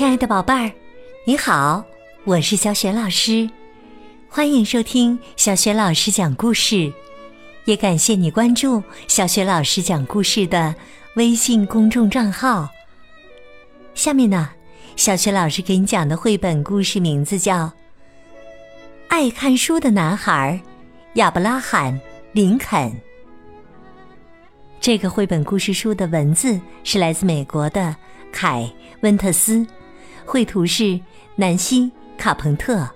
亲爱的宝贝儿，你好，我是小雪老师，欢迎收听小雪老师讲故事，也感谢你关注小雪老师讲故事的微信公众账号。下面呢，小雪老师给你讲的绘本故事名字叫《爱看书的男孩》，亚伯拉罕·林肯。这个绘本故事书的文字是来自美国的凯·温特斯，绘图是南希·卡彭特，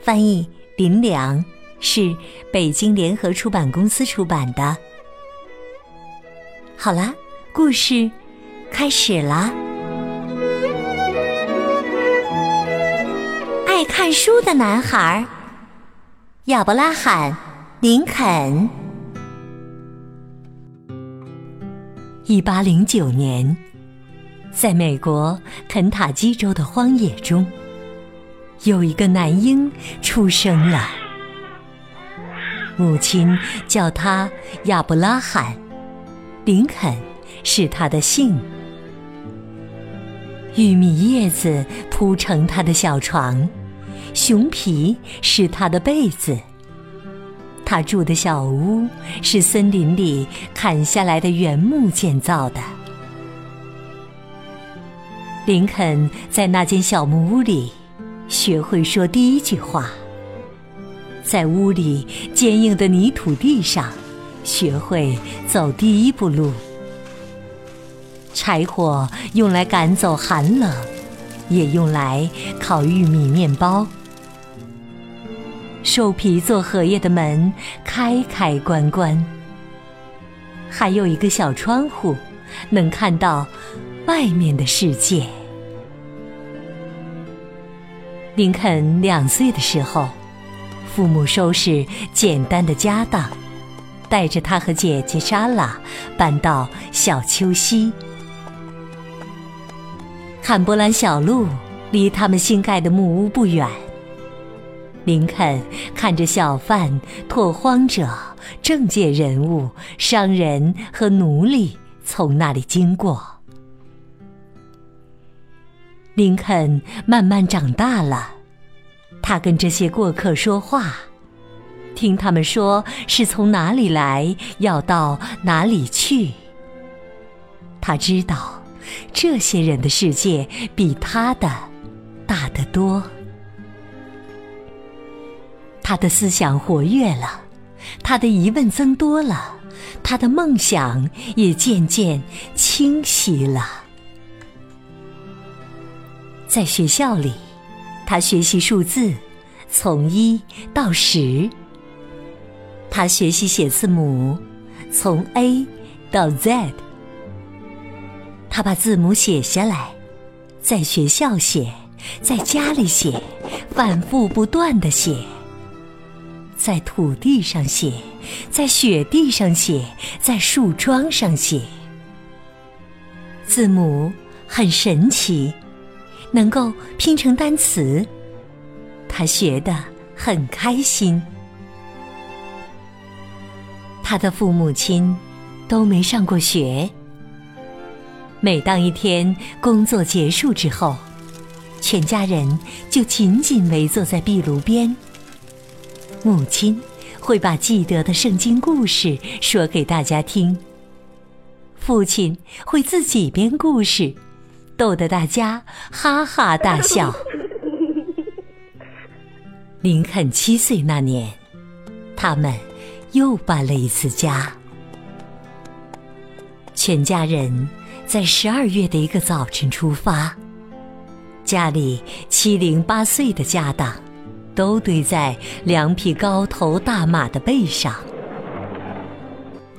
翻译林良，是北京联合出版公司出版的。好啦，故事开始啦！爱看书的男孩亚伯拉罕·林肯。一八零九年，在美国肯塔基州的荒野中，有一个男婴出生了。母亲叫他亚伯拉罕，林肯是他的姓。玉米叶子铺成他的小床，熊皮是他的被子。他住的小屋是森林里砍下来的原木建造的。林肯在那间小木屋里学会说第一句话，在屋里坚硬的泥土地上学会走第一步路。柴火用来赶走寒冷，也用来烤玉米面包。兽皮做荷叶的门开开关关，还有一个小窗户，能看到外面的世界。林肯两岁的时候，父母收拾简单的家当，带着他和姐姐莎拉搬到小丘西。坎伯兰小路离他们新盖的木屋不远。林肯看着小贩、拓荒者、政界人物、商人和奴隶从那里经过。林肯慢慢长大了，他跟这些过客说话，听他们说是从哪里来，要到哪里去。他知道，这些人的世界比他的大得多。他的思想活跃了，他的疑问增多了，他的梦想也渐渐清晰了。在学校里，他学习数字，从一到十；他学习写字母，从 A 到 Z。他把字母写下来，在学校写，在家里写，反复不断的写。在土地上写，在雪地上写，在树桩上写。字母很神奇，能够拼成单词。他学得很开心。他的父母亲都没上过学。每当一天工作结束之后，全家人就紧紧围坐在壁炉边。母亲会把记得的圣经故事说给大家听。父亲会自己编故事，逗得大家哈哈大笑。林肯七岁那年，他们又搬了一次家。全家人在十二月的一个早晨出发，家里七零八碎的家当。都堆在两匹高头大马的背上。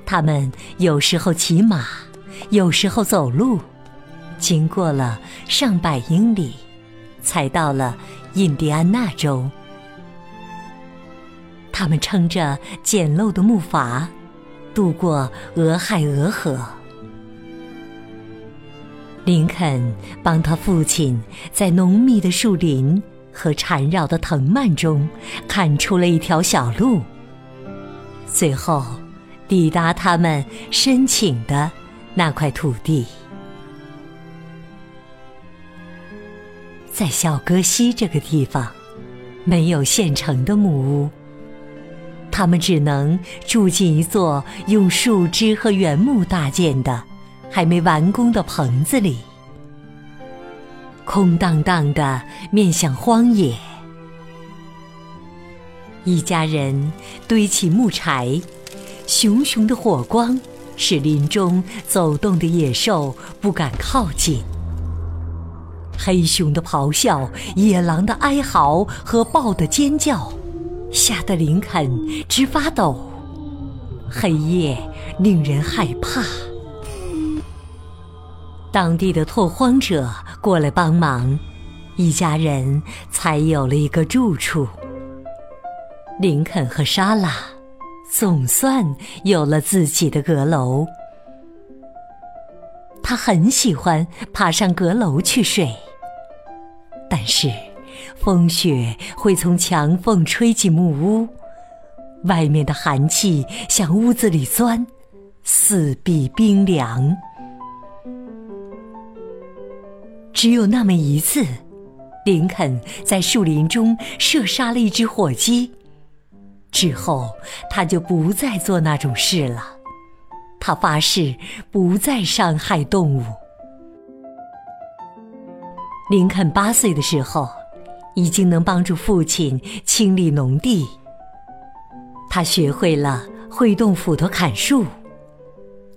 他们有时候骑马，有时候走路，经过了上百英里，才到了印第安纳州。他们撑着简陋的木筏，渡过俄亥俄河。林肯帮他父亲在浓密的树林。和缠绕的藤蔓中，看出了一条小路。最后，抵达他们申请的那块土地。在小戈西这个地方，没有现成的木屋，他们只能住进一座用树枝和原木搭建的、还没完工的棚子里，空荡荡的，面向荒野。一家人堆起木柴，熊熊的火光使林中走动的野兽不敢靠近。黑熊的咆哮、野狼的哀嚎和豹的尖叫，吓得林肯直发抖。黑夜令人害怕。当地的拓荒者过来帮忙，一家人才有了一个住处。林肯和莎拉总算有了自己的阁楼。他很喜欢爬上阁楼去睡，但是风雪会从墙缝吹进木屋，外面的寒气向屋子里钻，四壁冰凉。只有那么一次，林肯在树林中射杀了一只火鸡。之后，他就不再做那种事了。他发誓不再伤害动物。林肯八岁的时候，已经能帮助父亲清理农地。他学会了挥动斧头砍树，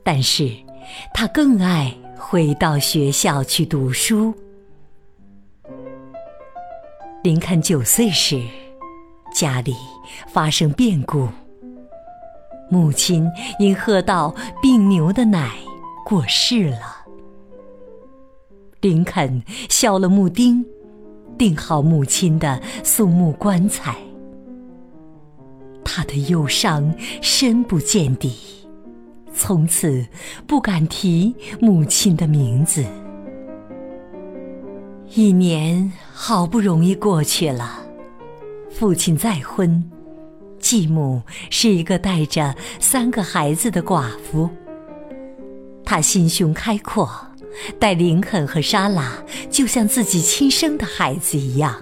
但是他更爱回到学校去读书。林肯九岁时。家里发生变故，母亲因喝到病牛的奶过世了。林肯削了木钉，钉好母亲的松木棺材。他的忧伤深不见底，从此不敢提母亲的名字。一年好不容易过去了。父亲再婚，继母是一个带着三个孩子的寡妇。她心胸开阔，待林肯和莎拉就像自己亲生的孩子一样。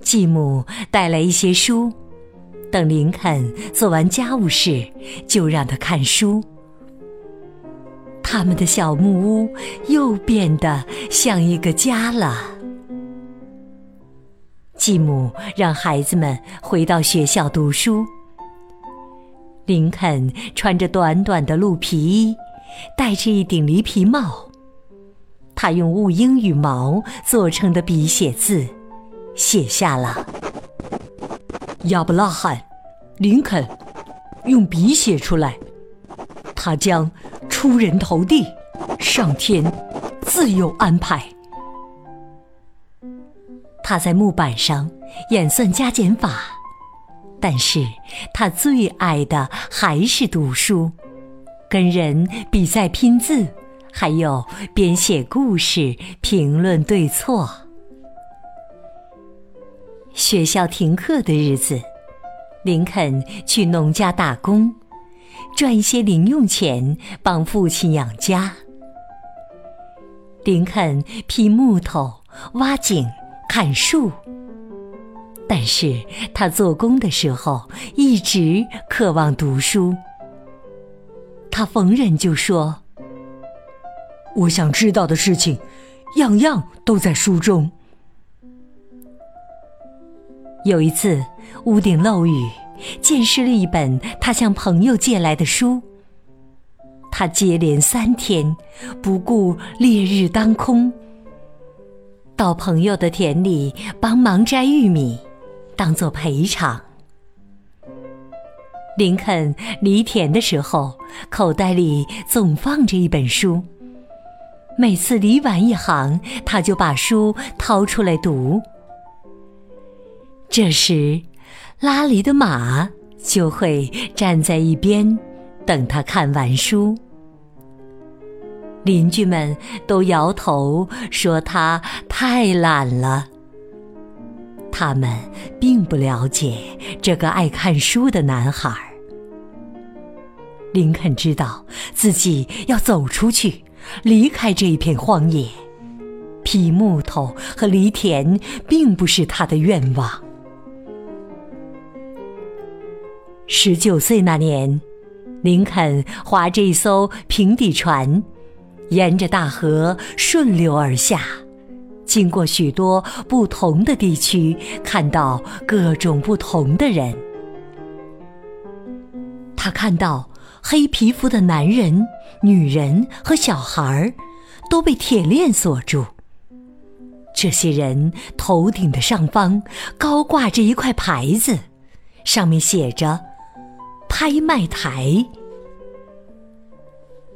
继母带来一些书，等林肯做完家务事，就让他看书。他们的小木屋又变得像一个家了。继母让孩子们回到学校读书。林肯穿着短短的鹿皮衣，戴着一顶驴皮帽。他用乌鹰羽毛做成的笔写字，写下了：“亚伯拉罕·林肯用笔写出来，他将出人头地，上天自有安排。”他在木板上演算加减法，但是他最爱的还是读书，跟人比赛拼字，还有编写故事、评论对错。学校停课的日子，林肯去农家打工，赚一些零用钱帮父亲养家。林肯劈木头、挖井。砍树，但是他做工的时候一直渴望读书。他逢人就说：“我想知道的事情，样样都在书中。”有一次屋顶漏雨，溅湿了一本他向朋友借来的书。他接连三天不顾烈日当空。到朋友的田里帮忙摘玉米，当做赔偿。林肯犁田的时候，口袋里总放着一本书。每次犁完一行，他就把书掏出来读。这时，拉犁的马就会站在一边，等他看完书。邻居们都摇头说他太懒了。他们并不了解这个爱看书的男孩。林肯知道自己要走出去，离开这一片荒野，劈木头和犁田并不是他的愿望。十九岁那年，林肯划着一艘平底船，沿着大河顺流而下，经过许多不同的地区，看到各种不同的人。他看到黑皮肤的男人、女人和小孩儿都被铁链锁住。这些人头顶的上方高挂着一块牌子，上面写着。拍卖台，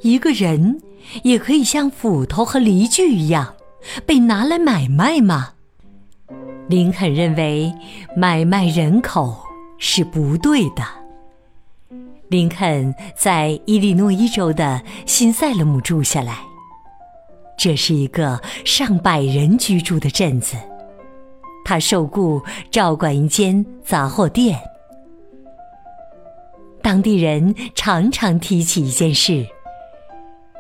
一个人也可以像斧头和犁具一样被拿来买卖吗？林肯认为买卖人口是不对的。林肯在伊利诺伊州的新塞勒姆住下来，这是一个上百人居住的镇子。他受雇照管一间杂货店。当地人常常提起一件事，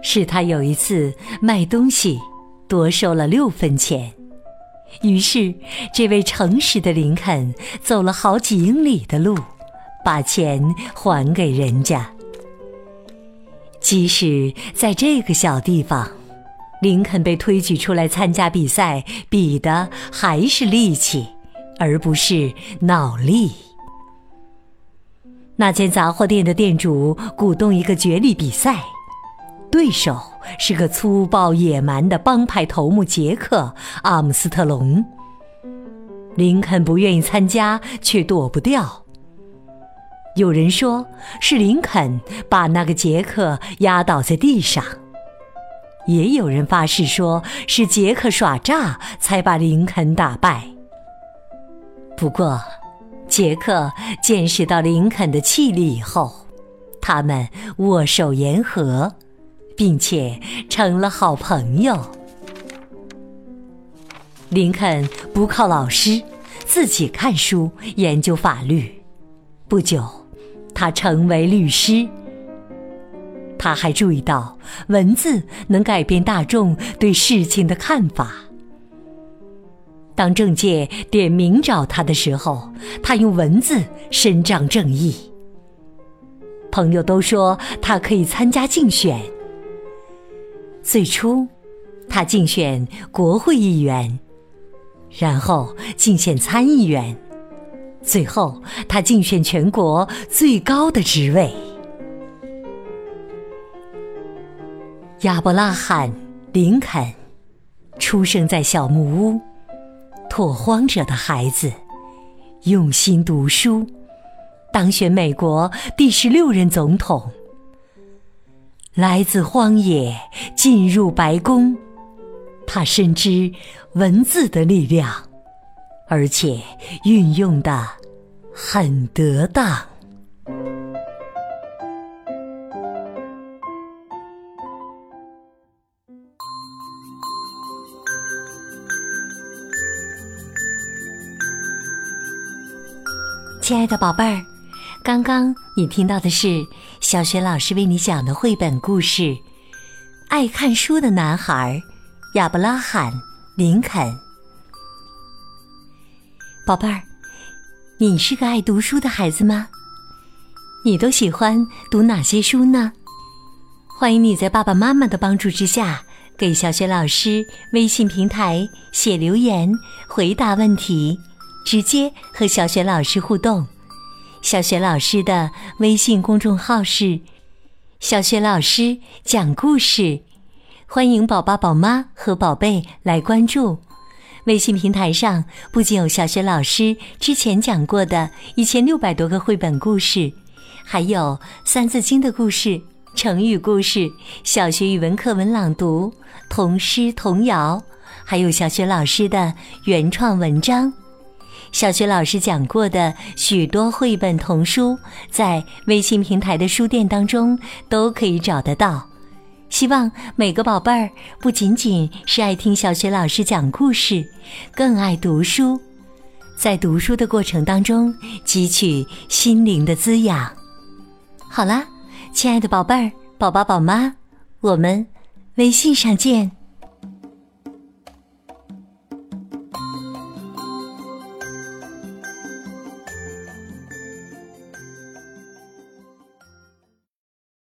是他有一次卖东西多收了六分钱，于是这位诚实的林肯走了好几英里的路，把钱还给人家。即使在这个小地方，林肯被推举出来参加比赛，比的还是力气，而不是脑力。那间杂货店的店主鼓动一个角力比赛，对手是个粗暴野蛮的帮派头目杰克·阿姆斯特隆。林肯不愿意参加，却躲不掉。有人说是林肯把那个杰克压倒在地上，也有人发誓说是杰克耍诈才把林肯打败。不过。杰克见识到林肯的气力以后，他们握手言和，并且成了好朋友。林肯不靠老师，自己看书研究法律。不久，他成为律师。他还注意到文字能改变大众对事情的看法。当政界点名找他的时候，他用文字伸张正义。朋友都说他可以参加竞选。最初，他竞选国会议员，然后竞选参议员，最后他竞选全国最高的职位。亚伯拉罕·林肯出生在小木屋。拓荒者的孩子，用心读书，当选美国第十六任总统。来自荒野，进入白宫，他深知文字的力量，而且运用的很得当。亲爱的宝贝儿，刚刚你听到的是小雪老师为你讲的绘本故事《爱看书的男孩》亚伯拉罕·林肯。宝贝儿，你是个爱读书的孩子吗？你都喜欢读哪些书呢？欢迎你在爸爸妈妈的帮助之下，给小雪老师微信平台写留言，回答问题。直接和小雪老师互动，小雪老师的微信公众号是“小雪老师讲故事”，欢迎宝宝、宝妈和宝贝来关注。微信平台上不仅有小雪老师之前讲过的一千六百多个绘本故事，还有《三字经》的故事、成语故事、小学语文课文朗读、童诗童谣，还有小雪老师的原创文章。小学老师讲过的许多绘本童书，在微信平台的书店当中都可以找得到。希望每个宝贝儿不仅仅是爱听小学老师讲故事，更爱读书，在读书的过程当中汲取心灵的滋养。好啦，亲爱的宝贝儿、宝宝、宝妈，我们微信上见。